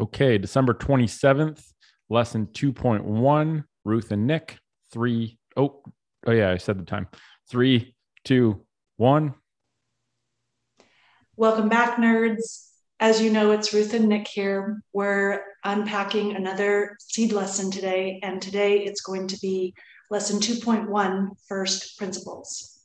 Okay, December 27th, lesson 2.1, Ruth and Nick, three, oh, oh yeah, I said the time. Three, two, one. Welcome back, nerds. As you know, it's Ruth and Nick here. We're unpacking another seed lesson today, and today it's going to be lesson 2.1, First Principles.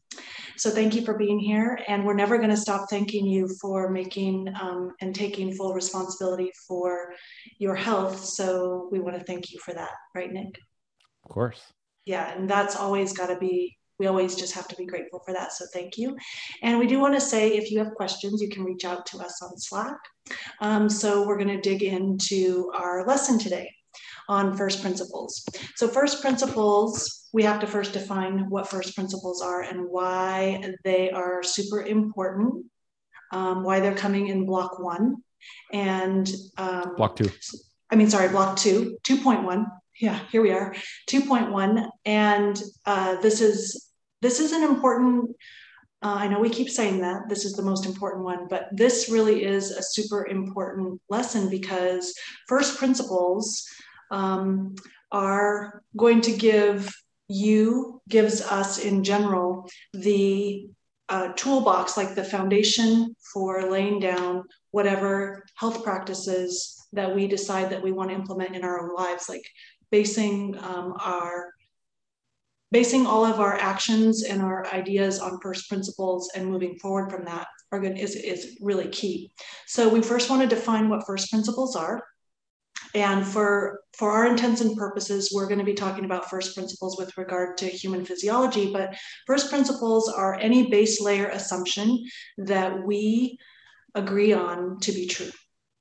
So thank you for being here. And we're never going to stop thanking you for making um, and taking full responsibility for your health. So we want to thank you for that, right, Nick? Of course. Yeah, and that's always got to be we always just have to be grateful for that. So thank you. And we do want to say if you have questions, you can reach out to us on Slack. Um, so we're going to dig into our lesson today on first principles. So, first principles, we have to first define what first principles are and why they are super important, um, why they're coming in block one and um, block two. I mean, sorry, block two, 2.1. Yeah, here we are, 2.1. And uh, this is this is an important uh, I know we keep saying that this is the most important one, but this really is a super important lesson because first principles um, are going to give you, gives us in general, the uh, toolbox, like the foundation for laying down whatever health practices that we decide that we want to implement in our own lives, like basing um, our basing all of our actions and our ideas on first principles and moving forward from that are good is, is really key. So we first want to define what first principles are. And for, for our intents and purposes, we're going to be talking about first principles with regard to human physiology. But first principles are any base layer assumption that we agree on to be true.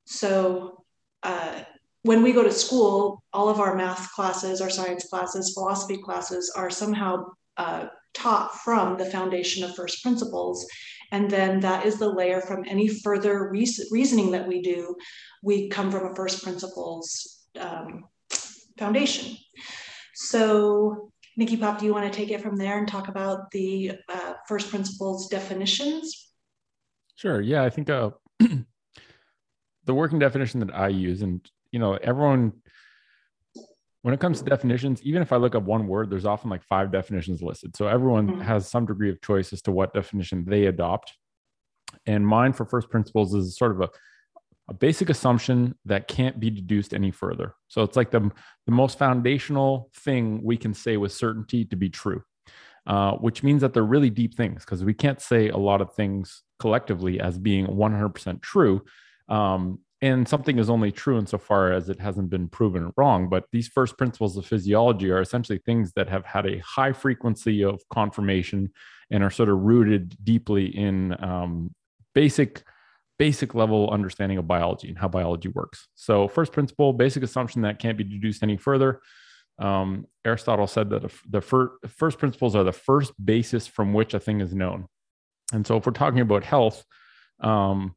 So uh, when we go to school, all of our math classes, our science classes, philosophy classes are somehow uh, taught from the foundation of first principles. And then that is the layer from any further re- reasoning that we do. We come from a first principles um, foundation. So, Nikki Pop, do you want to take it from there and talk about the uh, first principles definitions? Sure. Yeah, I think uh, the working definition that I use, and you know, everyone when it comes to definitions, even if I look up one word, there's often like five definitions listed. So everyone mm-hmm. has some degree of choice as to what definition they adopt. And mine for first principles is sort of a, a basic assumption that can't be deduced any further. So it's like the, the most foundational thing we can say with certainty to be true, uh, which means that they're really deep things because we can't say a lot of things collectively as being 100% true. Um, and something is only true insofar as it hasn't been proven wrong. But these first principles of physiology are essentially things that have had a high frequency of confirmation and are sort of rooted deeply in um, basic basic level understanding of biology and how biology works. So, first principle, basic assumption that can't be deduced any further. Um, Aristotle said that the fir- first principles are the first basis from which a thing is known. And so, if we're talking about health, um,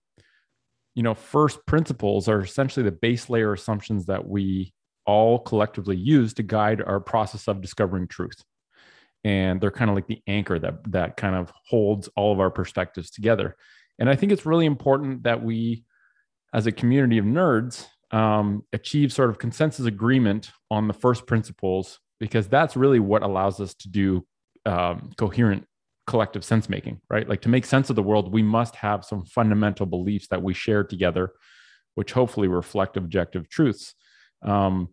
you know, first principles are essentially the base layer assumptions that we all collectively use to guide our process of discovering truth. And they're kind of like the anchor that that kind of holds all of our perspectives together. And I think it's really important that we, as a community of nerds, um, achieve sort of consensus agreement on the first principles because that's really what allows us to do um, coherent collective sense making, right? Like to make sense of the world, we must have some fundamental beliefs that we share together, which hopefully reflect objective truths. Um,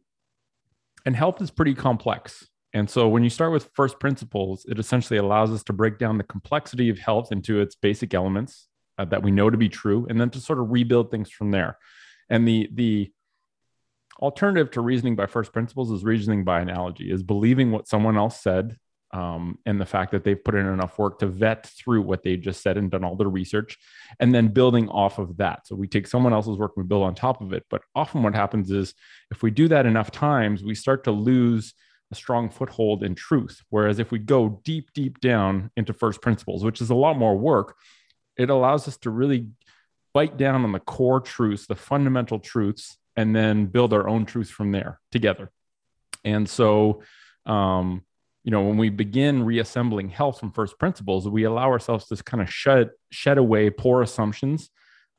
and health is pretty complex. And so when you start with first principles, it essentially allows us to break down the complexity of health into its basic elements uh, that we know to be true, and then to sort of rebuild things from there. And the the alternative to reasoning by first principles is reasoning by analogy, is believing what someone else said um, and the fact that they've put in enough work to vet through what they just said and done all their research and then building off of that. So we take someone else's work and we build on top of it. But often what happens is if we do that enough times we start to lose a strong foothold in truth. Whereas if we go deep deep down into first principles which is a lot more work it allows us to really bite down on the core truths the fundamental truths and then build our own truth from there together. And so um, you know when we begin reassembling health from first principles we allow ourselves to kind of shed shed away poor assumptions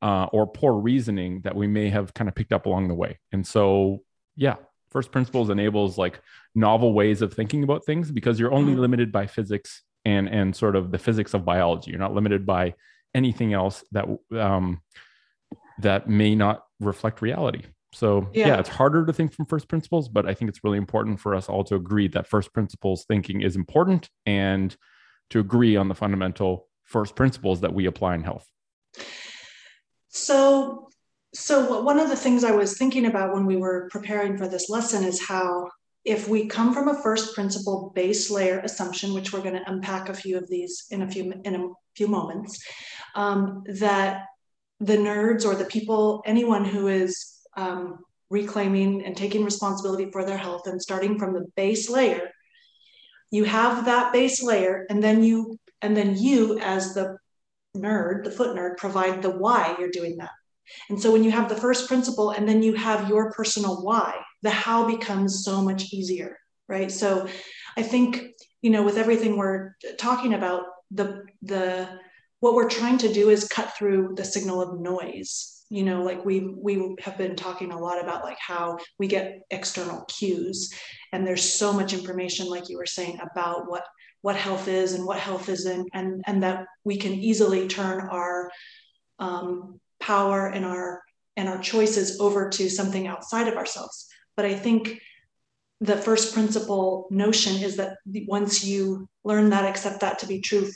uh, or poor reasoning that we may have kind of picked up along the way. And so, yeah, first principles enables like novel ways of thinking about things because you're only mm-hmm. limited by physics and and sort of the physics of biology. You're not limited by anything else that um, that may not reflect reality. So yeah. yeah. it's harder to think from first principles, but I think it's really important for us all to agree that first principles thinking is important and to agree on the fundamental first principles that we apply in health. So so one of the things I was thinking about when we were preparing for this lesson is how if we come from a first principle base layer assumption, which we're going to unpack a few of these in a few in a few moments, um, that the nerds or the people, anyone who is um, reclaiming and taking responsibility for their health and starting from the base layer, you have that base layer, and then you and then you as the nerd, the foot nerd, provide the why you're doing that. And so when you have the first principle and then you have your personal why, the how becomes so much easier, right? So I think, you know, with everything we're talking about, the the what we're trying to do is cut through the signal of noise. You know, like we we have been talking a lot about like how we get external cues, and there's so much information, like you were saying, about what what health is and what health isn't, and and that we can easily turn our um, power and our and our choices over to something outside of ourselves. But I think the first principle notion is that once you learn that, accept that to be true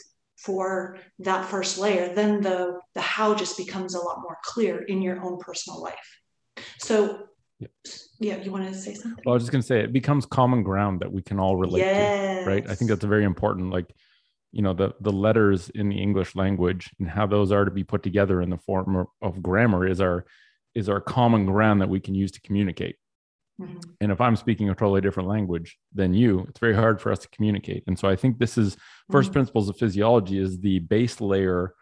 for that first layer, then the the how just becomes a lot more clear in your own personal life. So yeah, you want to say something? Well, I was just gonna say it becomes common ground that we can all relate yes. to, right? I think that's very important. Like you know the the letters in the english language and how those are to be put together in the form of grammar is our is our common ground that we can use to communicate mm-hmm. and if i'm speaking a totally different language than you it's very hard for us to communicate and so i think this is 1st mm-hmm. principles of physiology is the base layer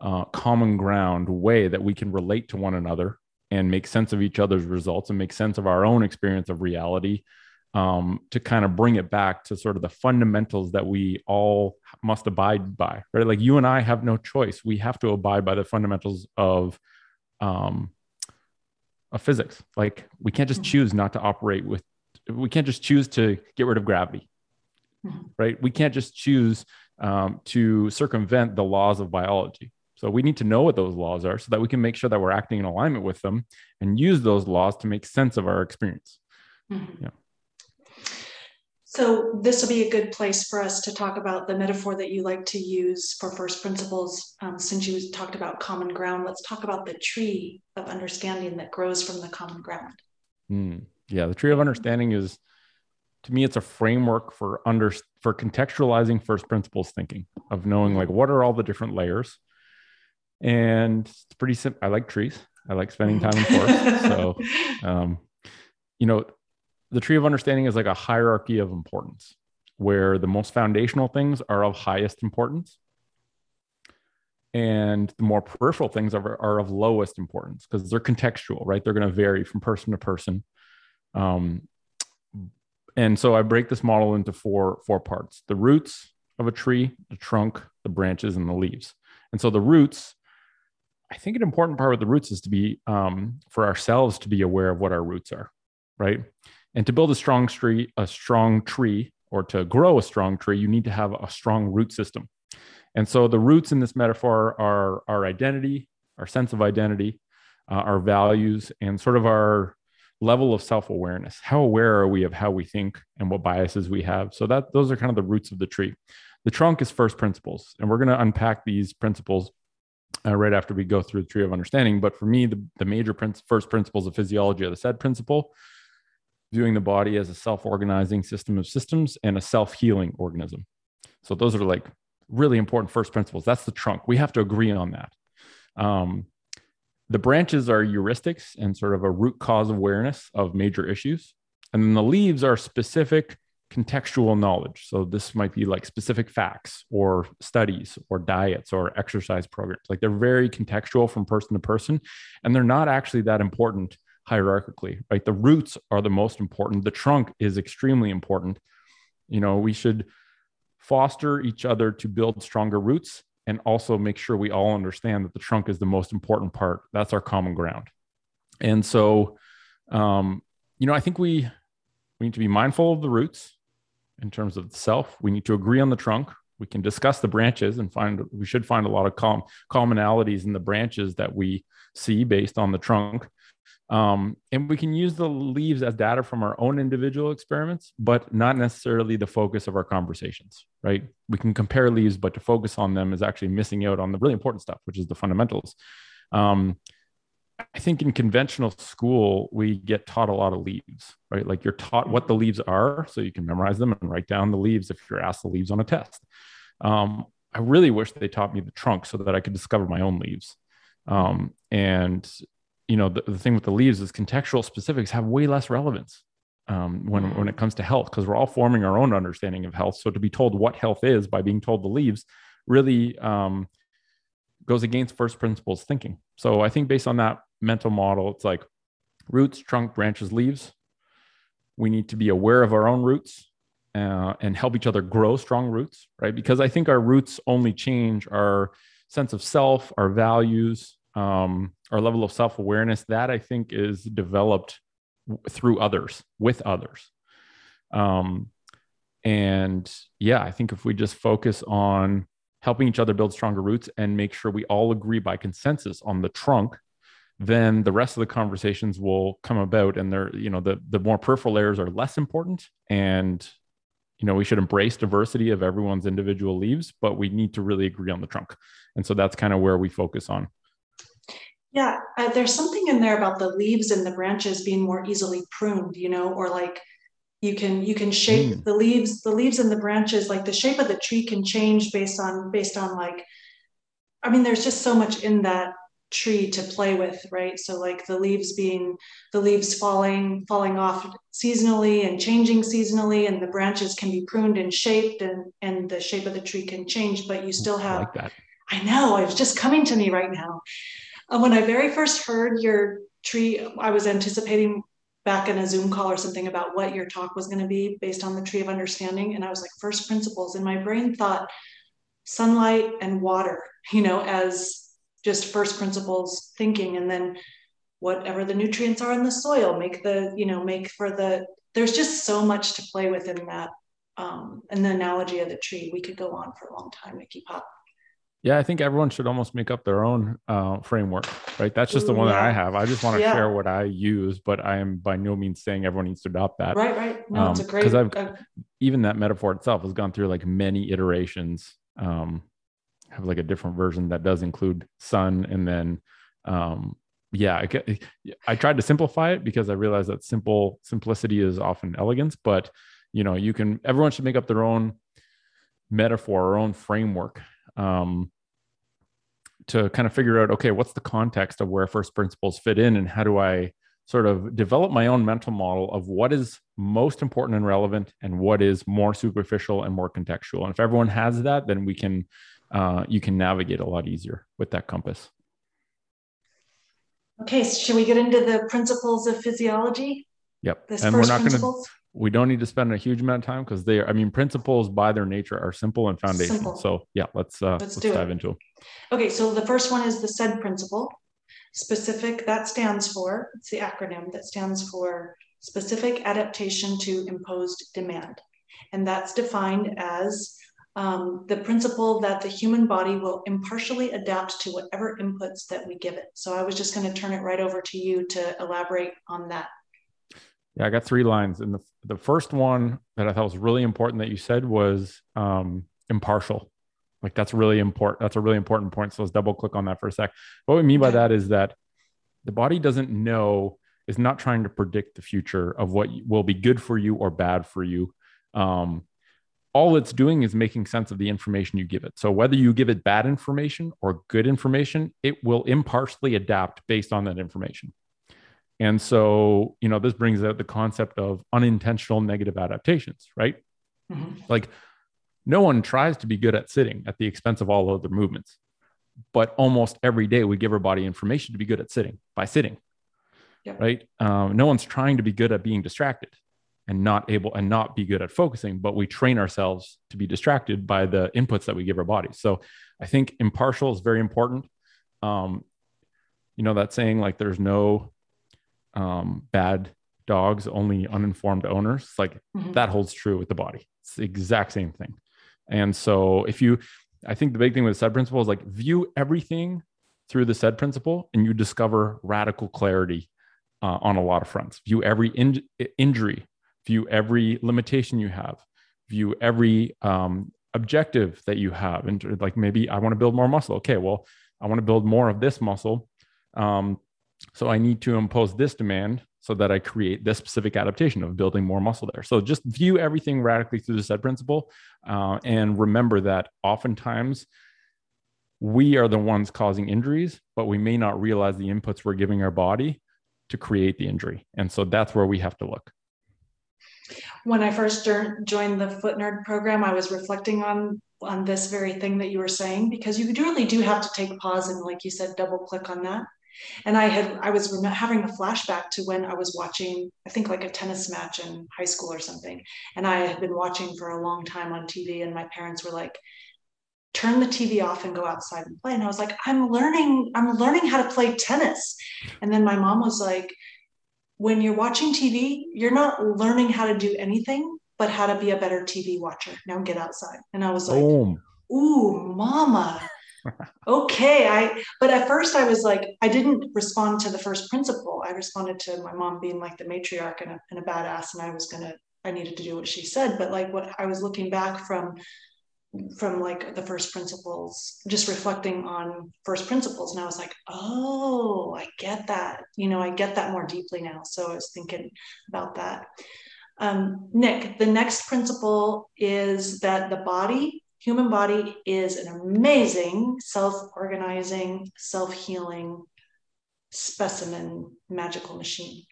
uh, common ground way that we can relate to one another and make sense of each other's results and make sense of our own experience of reality um, to kind of bring it back to sort of the fundamentals that we all must abide by, right? Like you and I have no choice. We have to abide by the fundamentals of, um, of physics. Like we can't just mm-hmm. choose not to operate with, we can't just choose to get rid of gravity, mm-hmm. right? We can't just choose um, to circumvent the laws of biology. So we need to know what those laws are so that we can make sure that we're acting in alignment with them and use those laws to make sense of our experience. Mm-hmm. Yeah. So this will be a good place for us to talk about the metaphor that you like to use for first principles. Um, since you talked about common ground, let's talk about the tree of understanding that grows from the common ground. Mm, yeah, the tree of understanding is, to me, it's a framework for under for contextualizing first principles thinking of knowing like what are all the different layers, and it's pretty simple. I like trees. I like spending time in forests. so, um, you know, the tree of understanding is like a hierarchy of importance where the most foundational things are of highest importance and the more peripheral things are, are of lowest importance because they're contextual right? They're going to vary from person to person. Um, and so i break this model into four four parts the roots of a tree the trunk the branches and the leaves. And so the roots i think an important part of the roots is to be um, for ourselves to be aware of what our roots are right and to build a strong tree, a strong tree, or to grow a strong tree, you need to have a strong root system. And so the roots in this metaphor are our identity, our sense of identity, uh, our values, and sort of our level of self-awareness. How aware are we of how we think and what biases we have? So that those are kind of the roots of the tree. The trunk is first principles, and we're going to unpack these principles uh, right after we go through the tree of understanding. But for me, the, the major prin- first principles of physiology are the SAID principle, viewing the body as a self-organizing system of systems and a self-healing organism. So those are like really important first principles. That's the trunk. We have to agree on that. Um, the branches are heuristics and sort of a root cause awareness of major issues. And then the leaves are specific contextual knowledge. So this might be like specific facts or studies or diets or exercise programs. Like they're very contextual from person to person, and they're not actually that important hierarchically, right? The roots are the most important. The trunk is extremely important. You know, we should foster each other to build stronger roots and also make sure we all understand that the trunk is the most important part. That's our common ground. And so, um, you know, I think we we need to be mindful of the roots in terms of the self. We need to agree on the trunk. We can discuss the branches and find we should find a lot of com- commonalities in the branches that we see based on the trunk. Um, and we can use the leaves as data from our own individual experiments, but not necessarily the focus of our conversations, right? We can compare leaves, but to focus on them is actually missing out on the really important stuff, which is the fundamentals. Um, I think in conventional school, we get taught a lot of leaves, right? Like you're taught what the leaves are, so you can memorize them and write down the leaves if you're asked the leaves on a test. Um, I really wish they taught me the trunk so that I could discover my own leaves. Um, and you know, the, the thing with the leaves is contextual specifics have way less relevance um, when when it comes to health because we're all forming our own understanding of health. So to be told what health is by being told the leaves really um, goes against first principles thinking. So I think based on that mental model, it's like roots, trunk, branches, leaves. We need to be aware of our own roots uh, and help each other grow strong roots, right? Because I think our roots only change our sense of self, our values, um, our level of self awareness. That I think is developed through others, with others. Um, and yeah, I think if we just focus on helping each other build stronger roots and make sure we all agree by consensus on the trunk then the rest of the conversations will come about and they're you know the the more peripheral layers are less important and you know we should embrace diversity of everyone's individual leaves but we need to really agree on the trunk and so that's kind of where we focus on yeah uh, there's something in there about the leaves and the branches being more easily pruned you know or like you can you can shape mm. the leaves the leaves and the branches like the shape of the tree can change based on based on like i mean there's just so much in that tree to play with right? So like the leaves being the leaves falling falling off seasonally and changing seasonally and the branches can be pruned and shaped and and the shape of the tree can change but you still have I like that. I know it's just coming to me right now when i very first heard your tree i was anticipating back in a zoom call or something about what your talk was going to be based on the tree of understanding. And i was like first principles and my brain thought sunlight and water you know as just first principles thinking. And then whatever the nutrients are in the soil make the you know make for the there's just so much to play with in that um, and the analogy of the tree. We could go on for a long time keep up yeah i think everyone should almost make up their own uh, framework right that's just Ooh, the one yeah. that i have i just want to yeah. share what i use but i am by no means saying everyone needs to adopt that right right no um, it's a great because i've uh, even that metaphor itself has gone through like many iterations um, have like a different version that does include sun and then um yeah I, I tried to simplify it because i realized that simple simplicity is often elegance but you know you can everyone should make up their own metaphor or own framework um to kind of figure out okay what's the context of where first principles fit in and how do i sort of develop my own mental model of what is most important and relevant and what is more superficial and more contextual and if everyone has that then we can uh, you can navigate a lot easier with that compass. Okay, so should we get into the principles of physiology? Yep. This and we're not going to, we don't need to spend a huge amount of time because they are, I mean, principles by their nature are simple and foundational. Simple. So yeah, let's, uh, let's, let's dive it. into them. Okay, so the first one is the SAID principle. Specific, that stands for, it's the acronym that stands for specific adaptation to imposed demand. And that's defined as um, the principle that the human body will impartially adapt to whatever inputs that we give it. So I was just going to turn it right over to you to elaborate on that. Yeah, I got three lines. And the, the first one that I thought was really important that you said was um, impartial. Like that's really important. That's a really important point. So let's double click on that for a sec. What we mean by that is that the body doesn't know, is not trying to predict the future of what will be good for you or bad for you. Um, all it's doing is making sense of the information you give it. So whether you give it bad information or good information, it will impartially adapt based on that information. And so, you know, this brings out the concept of unintentional negative adaptations, right? Mm-hmm. Like no one tries to be good at sitting at the expense of all other movements. But almost every day we give our body information to be good at sitting by sitting. Right. Um, no one's trying to be good at being distracted and not able and not be good at focusing, but we train ourselves to be distracted by the inputs that we give our bodies. So I think impartial is very important. Um, you know, that saying like there's no um, bad dogs, only uninformed owners. Like mm-hmm. that holds true with the body. It's the exact same thing. And so if you, I think the big thing with the SAID principle is like view everything through the SAID principle and you discover radical clarity uh, on a lot of fronts. View every in- injury, view every limitation you have, view every um, objective that you have. And like maybe I want to build more muscle. Okay, well, I want to build more of this muscle. Um, so I need to impose this demand so that I create this specific adaptation of building more muscle there. So just view everything radically through the SAID principle uh, and remember that oftentimes we are the ones causing injuries, but we may not realize the inputs we're giving our body to create the injury. And so that's where we have to look. When I first joined the Foot Nerd program, I was reflecting on on this very thing that you were saying because you really do have to take pause and, like you said, double click on that and I had I was having a flashback to when I was watching I think like a tennis match in high school or something, and I had been watching for a long time on TV, and my parents were like, "Turn the TV off and go outside and play." And I was like, "I'm learning I'm learning how to play tennis," and then my mom was like. When you're watching TV, you're not learning how to do anything but how to be a better TV watcher. Now get outside. And I was like, Boom. Ooh, mama, okay i but at first i was like i didn't respond to the first principle. I responded to my mom being like the matriarch and a, and a badass and i was gonna i needed to do what she said. But like what i was looking back from from like the first principles just reflecting on first principles and i was like oh i get that. You know i get that more deeply now. So i was thinking about that. Um, nick the next principle is that the body human body is an amazing self-organizing, self-healing specimen magical machine.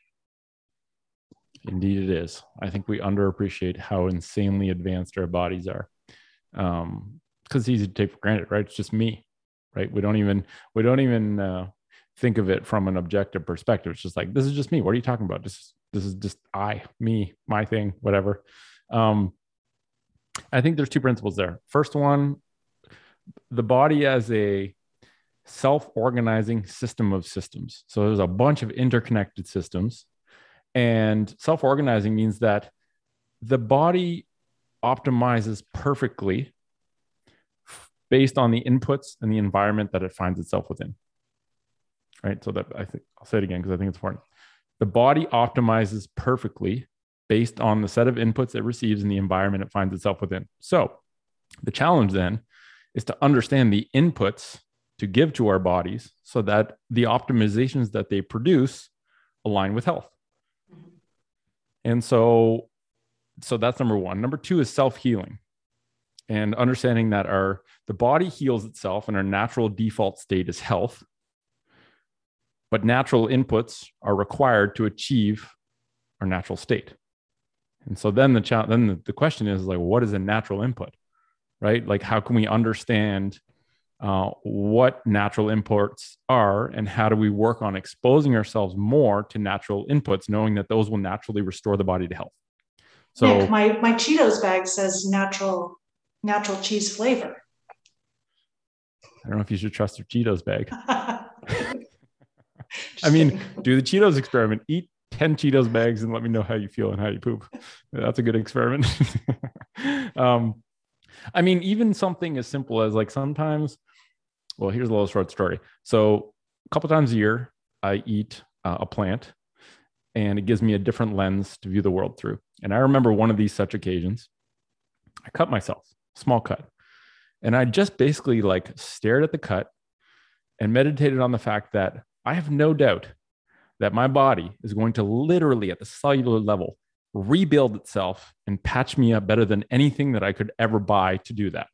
Indeed, it is. I think we underappreciate how insanely advanced our bodies are. Um, because it's easy to take for granted, right? It's just me, right? We don't even we don't even uh, think of it from an objective perspective. It's just like this is just me. What are you talking about? This this is just I, me, my thing, whatever. Um, I think there's two principles there. First one, the body as a self-organizing system of systems. So there's a bunch of interconnected systems. And self-organizing means that the body optimizes perfectly based on the inputs and the environment that it finds itself within. Right. So that I think I'll say it again because I think it's important. The body optimizes perfectly based on the set of inputs it receives in the environment it finds itself within. So, the challenge then is to understand the inputs to give to our bodies so that the optimizations that they produce align with health. Mm-hmm. And so so that's number 1. Number 2 is self-healing. And understanding that our the body heals itself and our natural default state is health. But natural inputs are required to achieve our natural state. And so then the child, then the, the question is like, what is a natural input, right? Like, how can we understand uh, what natural imports are and how do we work on exposing ourselves more to natural inputs, knowing that those will naturally restore the body to health. So Nick, my my Cheetos bag says natural natural cheese flavor. I don't know if you should trust your Cheetos bag. I mean, do the Cheetos experiment. Eat 10 Cheetos bags and let me know how you feel and how you poop. That's a good experiment. um, I mean, even something as simple as like sometimes, well, here's a little short story. So, a couple times a year, I eat uh, a plant and it gives me a different lens to view the world through. And I remember one of these such occasions, I cut myself, small cut. And I just basically like stared at the cut and meditated on the fact that I have no doubt that my body is going to literally at the cellular level rebuild itself and patch me up better than anything that I could ever buy to do that.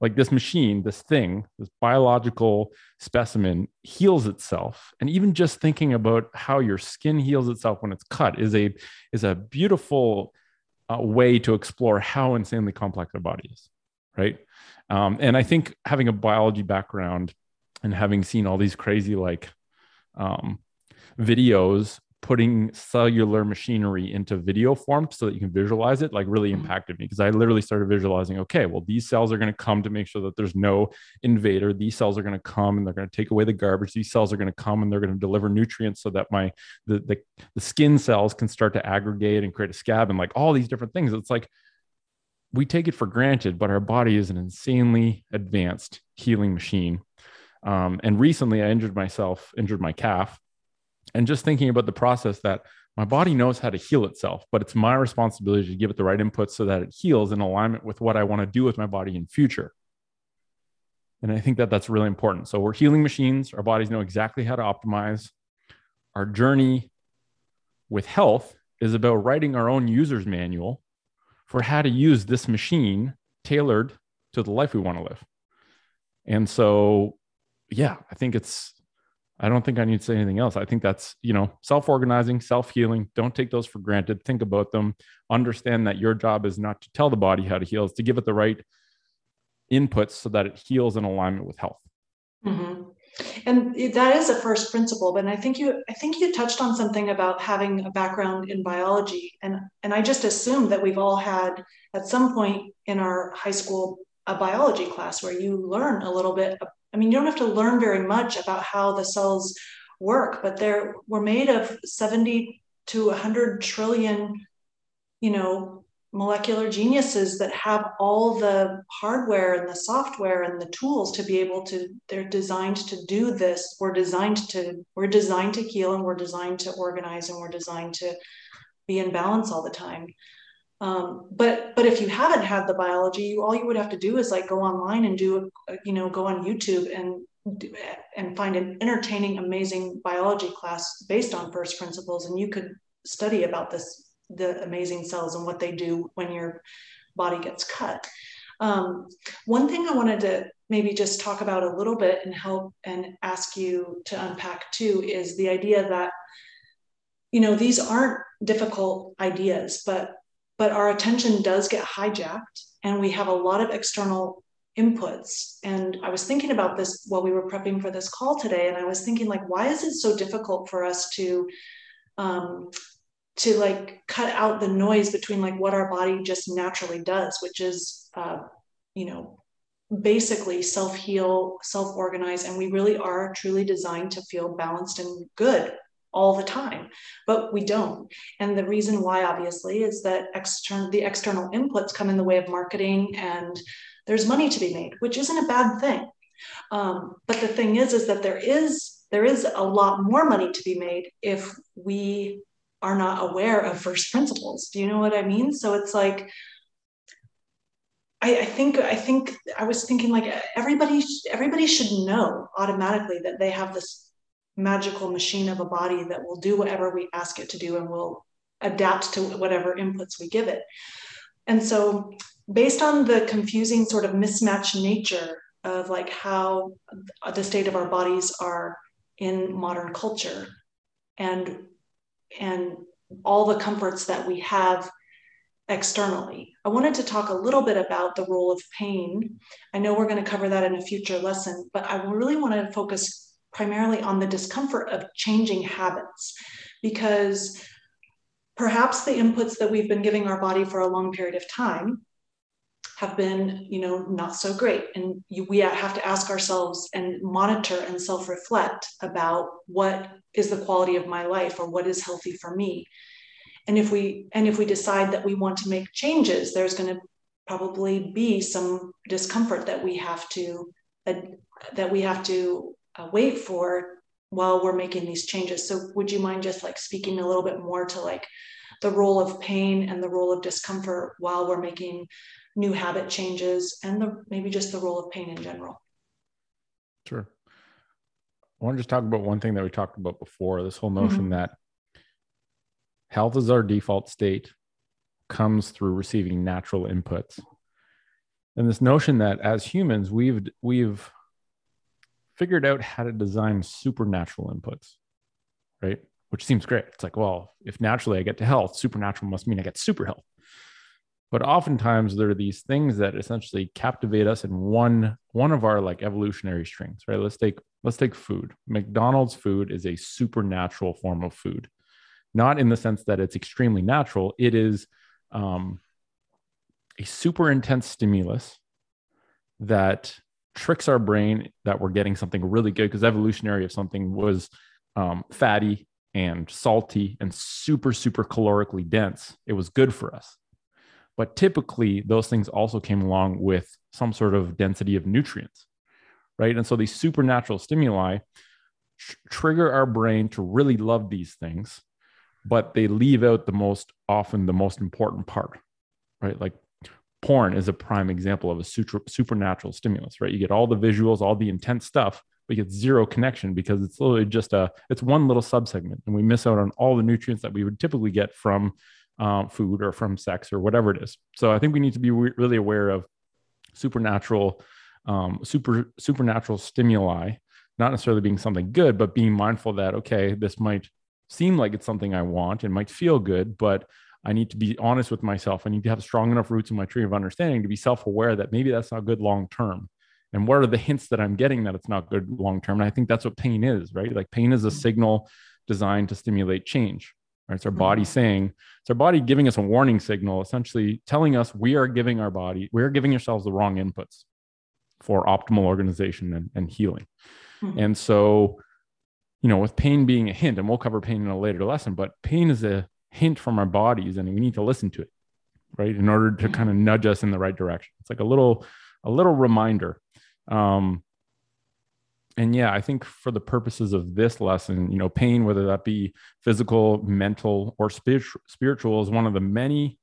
Like this machine, this thing, this biological specimen heals itself. And even just thinking about how your skin heals itself when it's cut is a, is a beautiful uh, way to explore how insanely complex our body is. Right. Um, and I think having a biology background and having seen all these crazy like um, videos putting cellular machinery into video form so that you can visualize it like really mm-hmm. impacted me because I literally started visualizing okay, well, these cells are going to come to make sure that there's no invader. These cells are going to come and they're going to take away the garbage. These cells are going to come and they're going to deliver nutrients so that my the, the the skin cells can start to aggregate and create a scab and like all these different things. It's like we take it for granted, but our body is an insanely advanced healing machine. Um, and recently I injured myself, injured my calf and just thinking about the process that my body knows how to heal itself, but it's my responsibility to give it the right input so that it heals in alignment with what I want to do with my body in future. And I think that that's really important. So we're healing machines. Our bodies know exactly how to optimize. Our journey with health is about writing our own user's manual for how to use this machine tailored to the life we want to live. And so, yeah, I think it's I don't think I need to say anything else. I think that's, you know, self organizing, self healing. Don't take those for granted. Think about them. Understand that your job is not to tell the body how to heal, it's to give it the right inputs so that it heals in alignment with health. Mm-hmm. And that is a first principle. But I think you, I think you touched on something about having a background in biology, and and I just assumed that we've all had at some point in our high school a biology class where you learn a little bit I mean, you don't have to learn very much about how the cells work, but they're we're made of 70 to 100 trillion, you know, molecular geniuses that have all the hardware and the software and the tools to be able to they're designed to do this. We're designed to we're designed to heal and we're designed to organize and we're designed to be in balance all the time um, but but if you haven't had the biology, you all you would have to do is like go online and do a, you know go on YouTube and and find an entertaining, amazing biology class based on first principles, and you could study about this the amazing cells and what they do when your body gets cut. Um, one thing I wanted to maybe just talk about a little bit and help and ask you to unpack too is the idea that you know these aren't difficult ideas, but but our attention does get hijacked and we have a lot of external inputs. And i was thinking about this while we were prepping for this call today and i was thinking like why is it so difficult for us to um, to like cut out the noise between like what our body just naturally does which is uh, you know basically self heal self organize and we really are truly designed to feel balanced and good all the time but we don't. And the reason why obviously is that external the external inputs come in the way of marketing and there's money to be made which isn't a bad thing. Um, but the thing is is that there is there is a lot more money to be made if we are not aware of first principles. Do you know what i mean? So it's like I, I, think I think I was thinking like everybody everybody should know automatically that they have this magical machine of a body that will do whatever we ask it to do and will adapt to whatever inputs we give it. And so, based on the confusing sort of mismatched nature of like how the state of our bodies are in modern culture and and all the comforts that we have externally. I wanted to talk a little bit about the role of pain. I know we're going to cover that in a future lesson, but I really want to focus primarily on the discomfort of changing habits because perhaps the inputs that we've been giving our body for a long period of time have been you know not so great. And you, we have to ask ourselves and monitor and self-reflect about what is the quality of my life or what is healthy for me. And if we and if we decide that we want to make changes there's going to probably be some discomfort that we have to that we have to uh, wait for while we're making these changes. So would you mind just like speaking a little bit more to like the role of pain and the role of discomfort while we're making new habit changes and the, maybe just the role of pain in general? Sure. I want to just talk about one thing that we talked about before this whole notion mm-hmm. that health is our default state comes through receiving natural inputs and this notion that as humans we've we've figured out how to design supernatural inputs, right? Which seems great. It's like, well, if naturally I get to health, supernatural must mean I get super health. But oftentimes there are these things that essentially captivate us in one one of our like evolutionary strings, right? Let's take let's take food. McDonald's food is a supernatural form of food. not in the sense that it's extremely natural. It is um, a super intense stimulus that tricks our brain that we're getting something really good because evolutionary if something was um, fatty and salty and super super calorically dense. It was good for us. But typically those things also came along with some sort of density of nutrients right? And so these supernatural stimuli tr- trigger our brain to really love these things but they leave out the most often the most important part right? Like porn is a prime example of a super, supernatural stimulus, right? You get all the visuals, all the intense stuff, but you get zero connection because it's literally just a it's one little subsegment, and we miss out on all the nutrients that we would typically get from um, food or from sex or whatever it is. So I think we need to be re- really aware of supernatural, um, super supernatural stimuli, not necessarily being something good, but being mindful that okay, this might seem like it's something I want, it might feel good, but I need to be honest with myself. I need to have strong enough roots in my tree of understanding to be self aware that maybe that's not good long term. And what are the hints that I'm getting that it's not good long term? And I think that's what pain is, right? Like pain is a mm-hmm. signal designed to stimulate change. Right? It's our body mm-hmm. saying, it's our body giving us a warning signal, essentially telling us we are giving our body, we're giving ourselves the wrong inputs for optimal organization and, and healing. Mm-hmm. And so, you know, with pain being a hint, and we'll cover pain in a later lesson, but pain is a hint from our bodies and we need to listen to it right in order to kind of nudge us in the right direction. It's like a little a little reminder. Um and yeah i think for the purposes of this lesson you know pain whether that be physical mental or spiritual spiritual is one of the many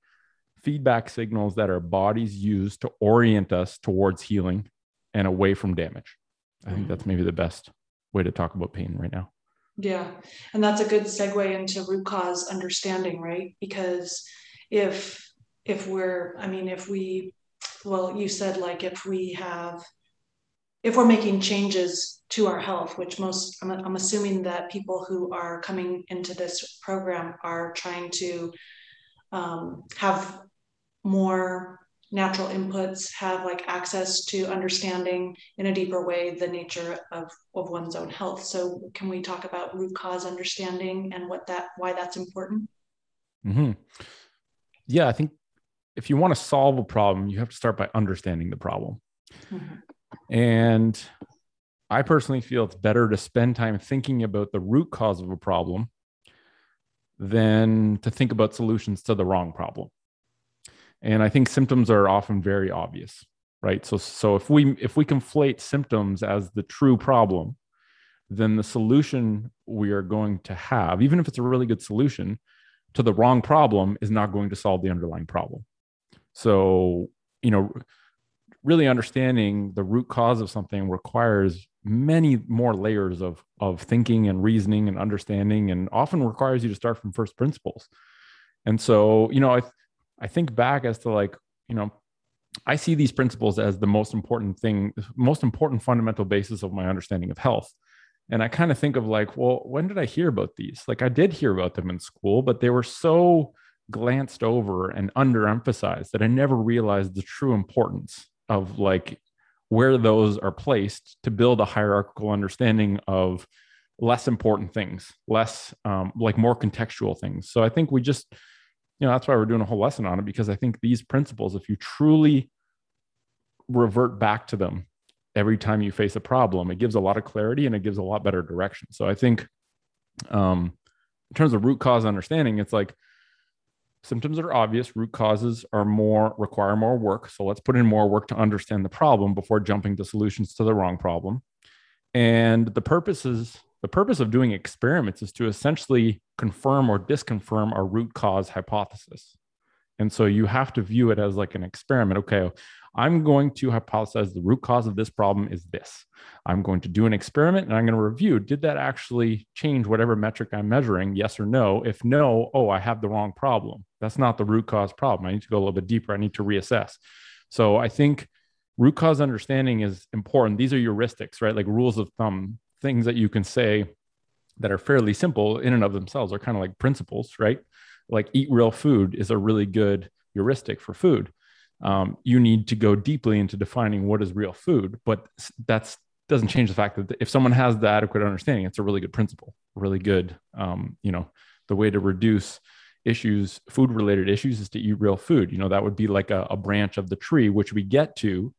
feedback signals that our bodies use to orient us towards healing and away from damage. I think that's maybe the best way to talk about pain right now yeah. And that's a good segue into root cause understanding, right? Because if if we're I mean if we well you said like if we have if we're making changes to our health, which most I'm, I'm assuming that people who are coming into this program are trying to um, have more natural inputs have like access to understanding in a deeper way the nature of, of one's own health so can we talk about root cause understanding and what that why that's important mm-hmm. yeah i think if you want to solve a problem you have to start by understanding the problem mm-hmm. and i personally feel it's better to spend time thinking about the root cause of a problem than to think about solutions to the wrong problem and i think symptoms are often very obvious right? So so if we if we conflate symptoms as the true problem then the solution we are going to have even if it's a really good solution to the wrong problem is not going to solve the underlying problem. So you know really understanding the root cause of something requires many more layers of of thinking and reasoning and understanding and often requires you to start from first principles. And so you know i I think back as to like, you know, I see these principles as the most important thing, most important fundamental basis of my understanding of health. And I kind of think of like, well, when did I hear about these? Like I did hear about them in school, but they were so glanced over and underemphasized that I never realized the true importance of like where those are placed to build a hierarchical understanding of less important things, less um, like more contextual things. So I think we just you know that's why we're doing a whole lesson on it because i think these principles if you truly revert back to them every time you face a problem it gives a lot of clarity and it gives a lot better direction. So i think um, in terms of root cause understanding it's like symptoms are obvious root causes are more require more work. So let's put in more work to understand the problem before jumping to solutions to the wrong problem. And the purpose is the purpose of doing experiments is to essentially confirm or disconfirm a root cause hypothesis. And so you have to view it as like an experiment. Okay, I'm going to hypothesize the root cause of this problem is this. I'm going to do an experiment and I'm going to review did that actually change whatever metric I'm measuring? Yes or no? If no, oh, I have the wrong problem. That's not the root cause problem. I need to go a little bit deeper. I need to reassess. So I think root cause understanding is important. These are heuristics, right? Like rules of thumb things that you can say that are fairly simple in and of themselves are kind of like principles, right? Like eat real food is a really good heuristic for food. Um, you need to go deeply into defining what is real food, but that's doesn't change the fact that if someone has the adequate understanding, it's a really good principle, really good, um, you know, the way to reduce issues, food related issues, is to eat real food. You know, that would be like a, a branch of the tree, which we get to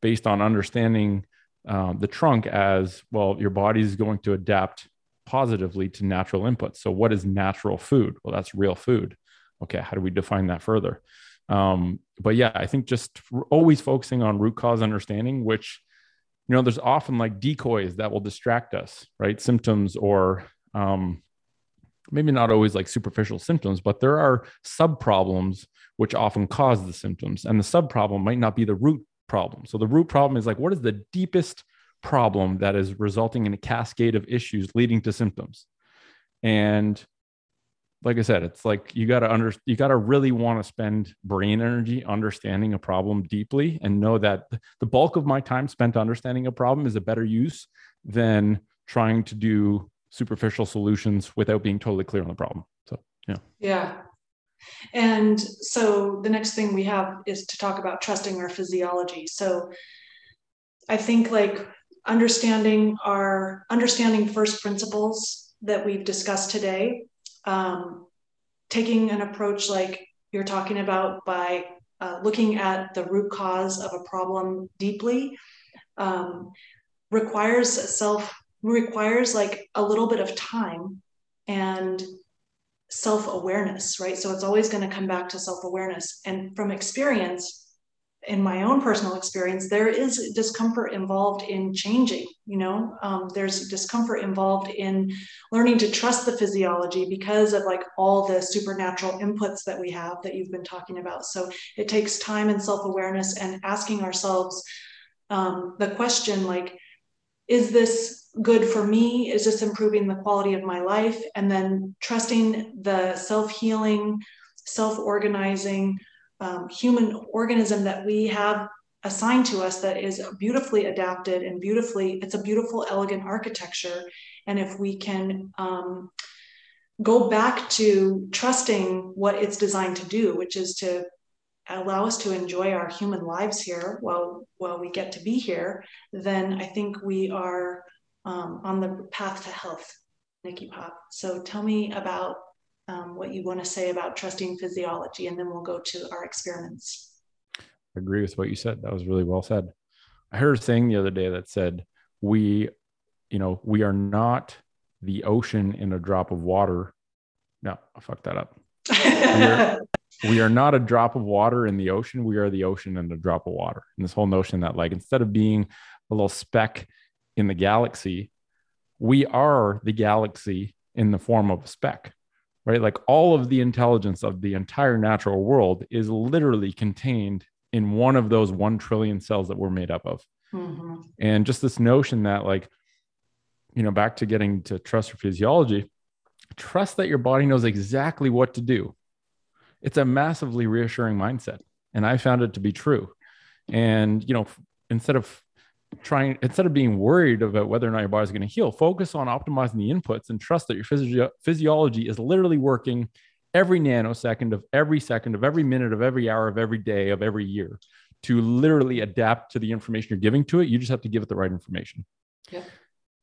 based on understanding um, the trunk as well, your body is going to adapt positively to natural inputs. So, what is natural food? Well, that's real food. Okay, how do we define that further? Um, but yeah, I think just always focusing on root cause understanding, which you know, there's often like decoys that will distract us, right? Symptoms or um, maybe not always like superficial symptoms, but there are sub problems which often cause the symptoms, and the sub problem might not be the root problem. So the root problem is like, what is the deepest problem that is resulting in a cascade of issues leading to symptoms? And like I said, it's like you got to under you got to really want to spend brain energy understanding a problem deeply and know that the bulk of my time spent understanding a problem is a better use than trying to do superficial solutions without being totally clear on the problem. So, yeah. Yeah. And so the next thing we have is to talk about trusting our physiology. So I think like understanding our understanding first principles that we've discussed today, um, taking an approach like you're talking about by uh, looking at the root cause of a problem deeply um, requires self requires like a little bit of time and self awareness, right? So it's always going to come back to self awareness. And from experience, in my own personal experience, there is discomfort involved in changing. You know, um, there's discomfort involved in learning to trust the physiology because of like all the supernatural inputs that we have that you've been talking about. So it takes time and self awareness and asking ourselves um, the question like, is this good for me? Is just improving the quality of my life? And then trusting the self healing, self organizing um, human organism that we have assigned to us that is beautifully adapted and beautifully, it's a beautiful, elegant architecture. And if we can um, go back to trusting what it's designed to do, which is to allow us to enjoy our human lives here while while we get to be here, then I think we are um, on the path to health, Nikki Pop. So tell me about um, what you want to say about trusting physiology, and then we'll go to our experiments. I agree with what you said. That was really well said. I heard a saying the other day that said, "We, you know, we are not the ocean in a drop of water." No, I fucked that up. we, are, we are not a drop of water in the ocean. We are the ocean and a drop of water. And this whole notion that, like, instead of being a little speck in the galaxy, we are the galaxy in the form of a speck, right? Like all of the intelligence of the entire natural world is literally contained in one of those 1 trillion cells that we're made up of. Mm-hmm. And just this notion that, like, you know, back to getting to trust your physiology, trust that your body knows exactly what to do. It's a massively reassuring mindset. And I found it to be true. And, you know, instead of trying instead of being worried about whether or not your body is going to heal focus on optimizing the inputs and trust that your physio- physiology is literally working every nanosecond of every second of every minute of every hour of every day of every year. To literally adapt to the information you're giving to it you just have to give it the right information. Yeah.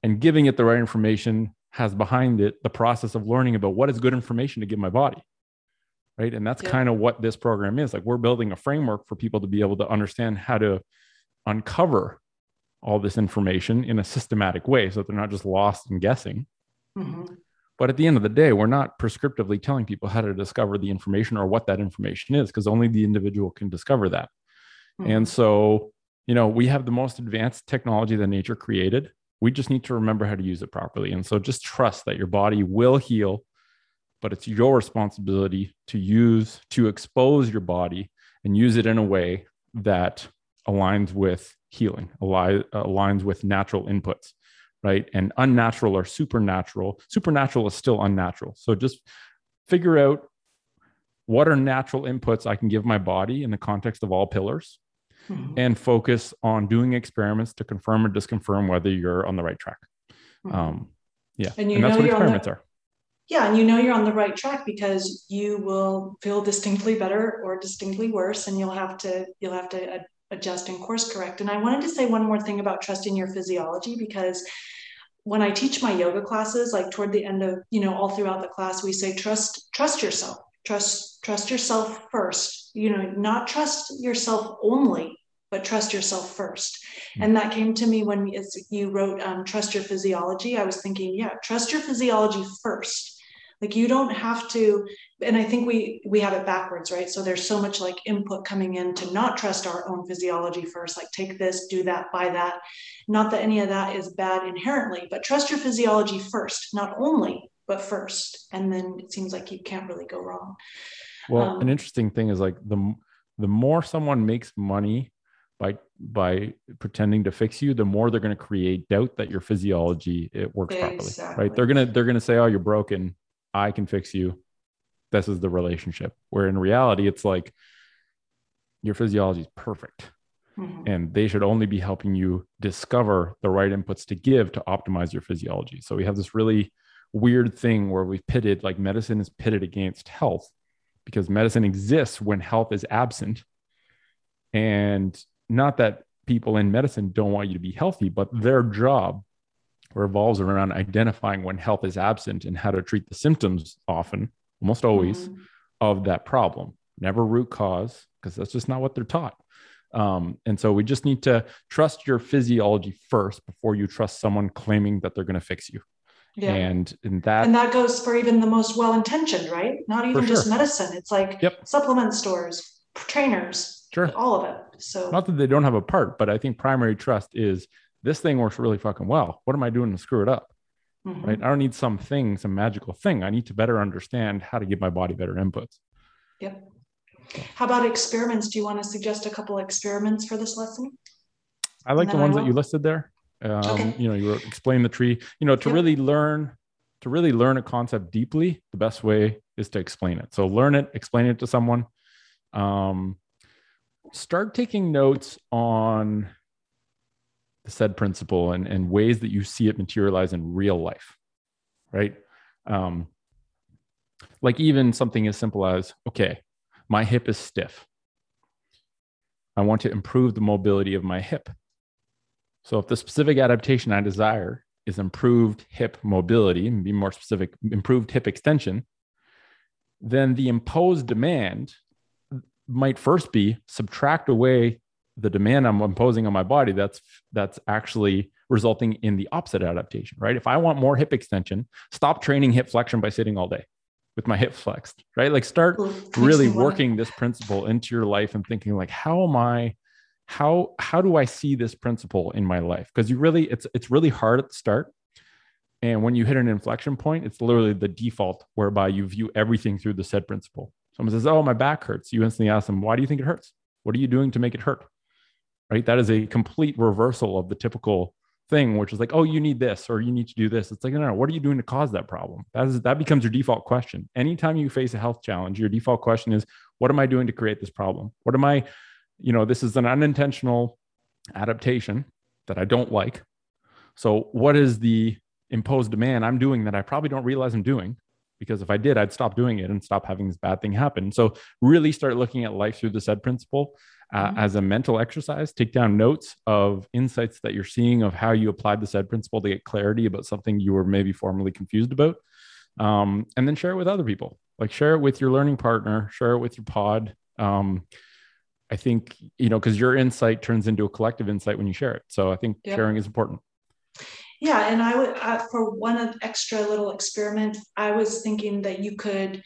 and giving it the right information has behind it the process of learning about what is good information to give my body right? And that's kind of what this program is. Like we're building a framework for people to be able to understand how to uncover all this information in a systematic way so that they're not just lost and guessing. Mm-hmm. But at the end of the day, we're not prescriptively telling people how to discover the information or what that information is, because only the individual can discover that. Mm-hmm. And so, you know, we have the most advanced technology that nature created. We just need to remember how to use it properly. And so just trust that your body will heal, but it's your responsibility to use, to expose your body and use it in a way that aligns with healing, aligns with natural inputs, right? And unnatural or supernatural. Supernatural is still unnatural. So just figure out what are natural inputs I can give my body in the context of all pillars mm-hmm. and focus on doing experiments to confirm or disconfirm whether you're on the right track. Mm-hmm. Um, yeah. And, and that's what experiments the, are. Yeah. And you know you're on the right track because you will feel distinctly better or distinctly worse. And you'll have to, you'll have to adjust and course correct. And I wanted to say one more thing about trusting your physiology because when I teach my yoga classes, like toward the end of, you know, all throughout the class, we say trust, trust yourself, trust, trust yourself first. You know, not trust yourself only, but trust yourself 1st mm-hmm. And that came to me when you wrote um, trust your physiology. I was thinking, yeah, trust your physiology first like you don't have to and i think we we have it backwards right? So there's so much like input coming in to not trust our own physiology first like take this do that buy that. Not that any of that is bad inherently but trust your physiology first not only but first. And then it seems like you can't really go wrong. Well um, an interesting thing is like the the more someone makes money by by pretending to fix you the more they're going to create doubt that your physiology it works exactly. properly right? They're going to they're going to say oh you're broken I can fix you. This is the relationship. Where in reality, it's like your physiology is perfect. Mm-hmm. And they should only be helping you discover the right inputs to give to optimize your physiology. So we have this really weird thing where we've pitted, like medicine is pitted against health because medicine exists when health is absent. And not that people in medicine don't want you to be healthy, but their job revolves around identifying when health is absent and how to treat the symptoms often, almost always, mm-hmm. of that problem. Never root cause, because that's just not what they're taught. Um, and so we just need to trust your physiology first before you trust someone claiming that they're going to fix you. Yeah. And in that and that goes for even the most well-intentioned, right? Not even just medicine. It's like yep. supplement stores, trainers, sure. all of it. So not that they don't have a part, but I think primary trust is this thing works really fucking well. What am I doing to screw it up? Mm-hmm. Right. I don't need some thing, some magical thing. I need to better understand how to give my body better inputs. Yep. How about experiments? Do you want to suggest a couple experiments for this lesson? I like the ones that you listed there. Um, okay. You know, you wrote explain the tree. You know, to yep. really learn, to really learn a concept deeply, the best way is to explain it. So learn it, explain it to someone. Um, start taking notes on SAID principle and, and ways that you see it materialize in real life, right? Um, like even something as simple as, okay, my hip is stiff. I want to improve the mobility of my hip. So if the specific adaptation I desire is improved hip mobility, and be more specific, improved hip extension, then the imposed demand might first be subtract away the demand I'm imposing on my body, that's that's actually resulting in the opposite adaptation, right? If I want more hip extension, stop training hip flexion by sitting all day with my hip flexed, right? Like start really working this principle into your life and thinking like, how am I, how how do I see this principle in my life? Because you really, it's it's really hard at the start. And when you hit an inflection point, it's literally the default whereby you view everything through the SAID principle. Someone says, Oh, my back hurts. You instantly ask them, Why do you think it hurts? What are you doing to make it hurt? Right? That is a complete reversal of the typical thing, which is like, oh, you need this or you need to do this. It's like, no, no, what are you doing to cause that problem? That is that becomes your default question. Anytime you face a health challenge, your default question is, what am I doing to create this problem? What am I, you know, this is an unintentional adaptation that I don't like. So what is the imposed demand I'm doing that I probably don't realize I'm doing? Because if I did, I'd stop doing it and stop having this bad thing happen. So really start looking at life through the SAID principle uh, mm-hmm. as a mental exercise. Take down notes of insights that you're seeing of how you applied the SAID principle to get clarity about something you were maybe formerly confused about. Um, and then share it with other people. Like share it with your learning partner, share it with your pod. Um, I think, you know, because your insight turns into a collective insight when you share it. So I think yep. sharing is important. Yeah. And I would, uh, for one extra little experiment, I was thinking that you could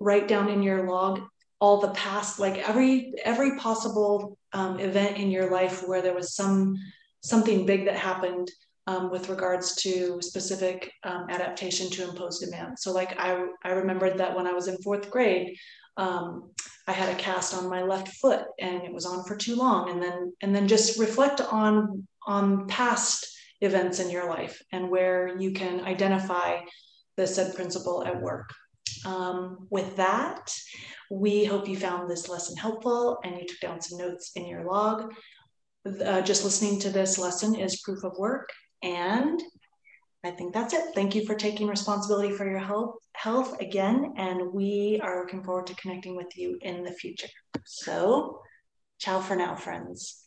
write down in your log all the past like every every possible um, event in your life where there was some something big that happened um, with regards to specific um, adaptation to imposed demand. So like i i remembered that when i was in fourth grade um, i had a cast on my left foot and it was on for too long. And then and then just reflect on on past events in your life and where you can identify the SAID principle at work um, with that, we hope you found this lesson helpful and you took down some notes in your log. Uh, just listening to this lesson is proof of work. And I think that's it. Thank you for taking responsibility for your health, health again. And we are looking forward to connecting with you in the future. So, ciao for now, friends.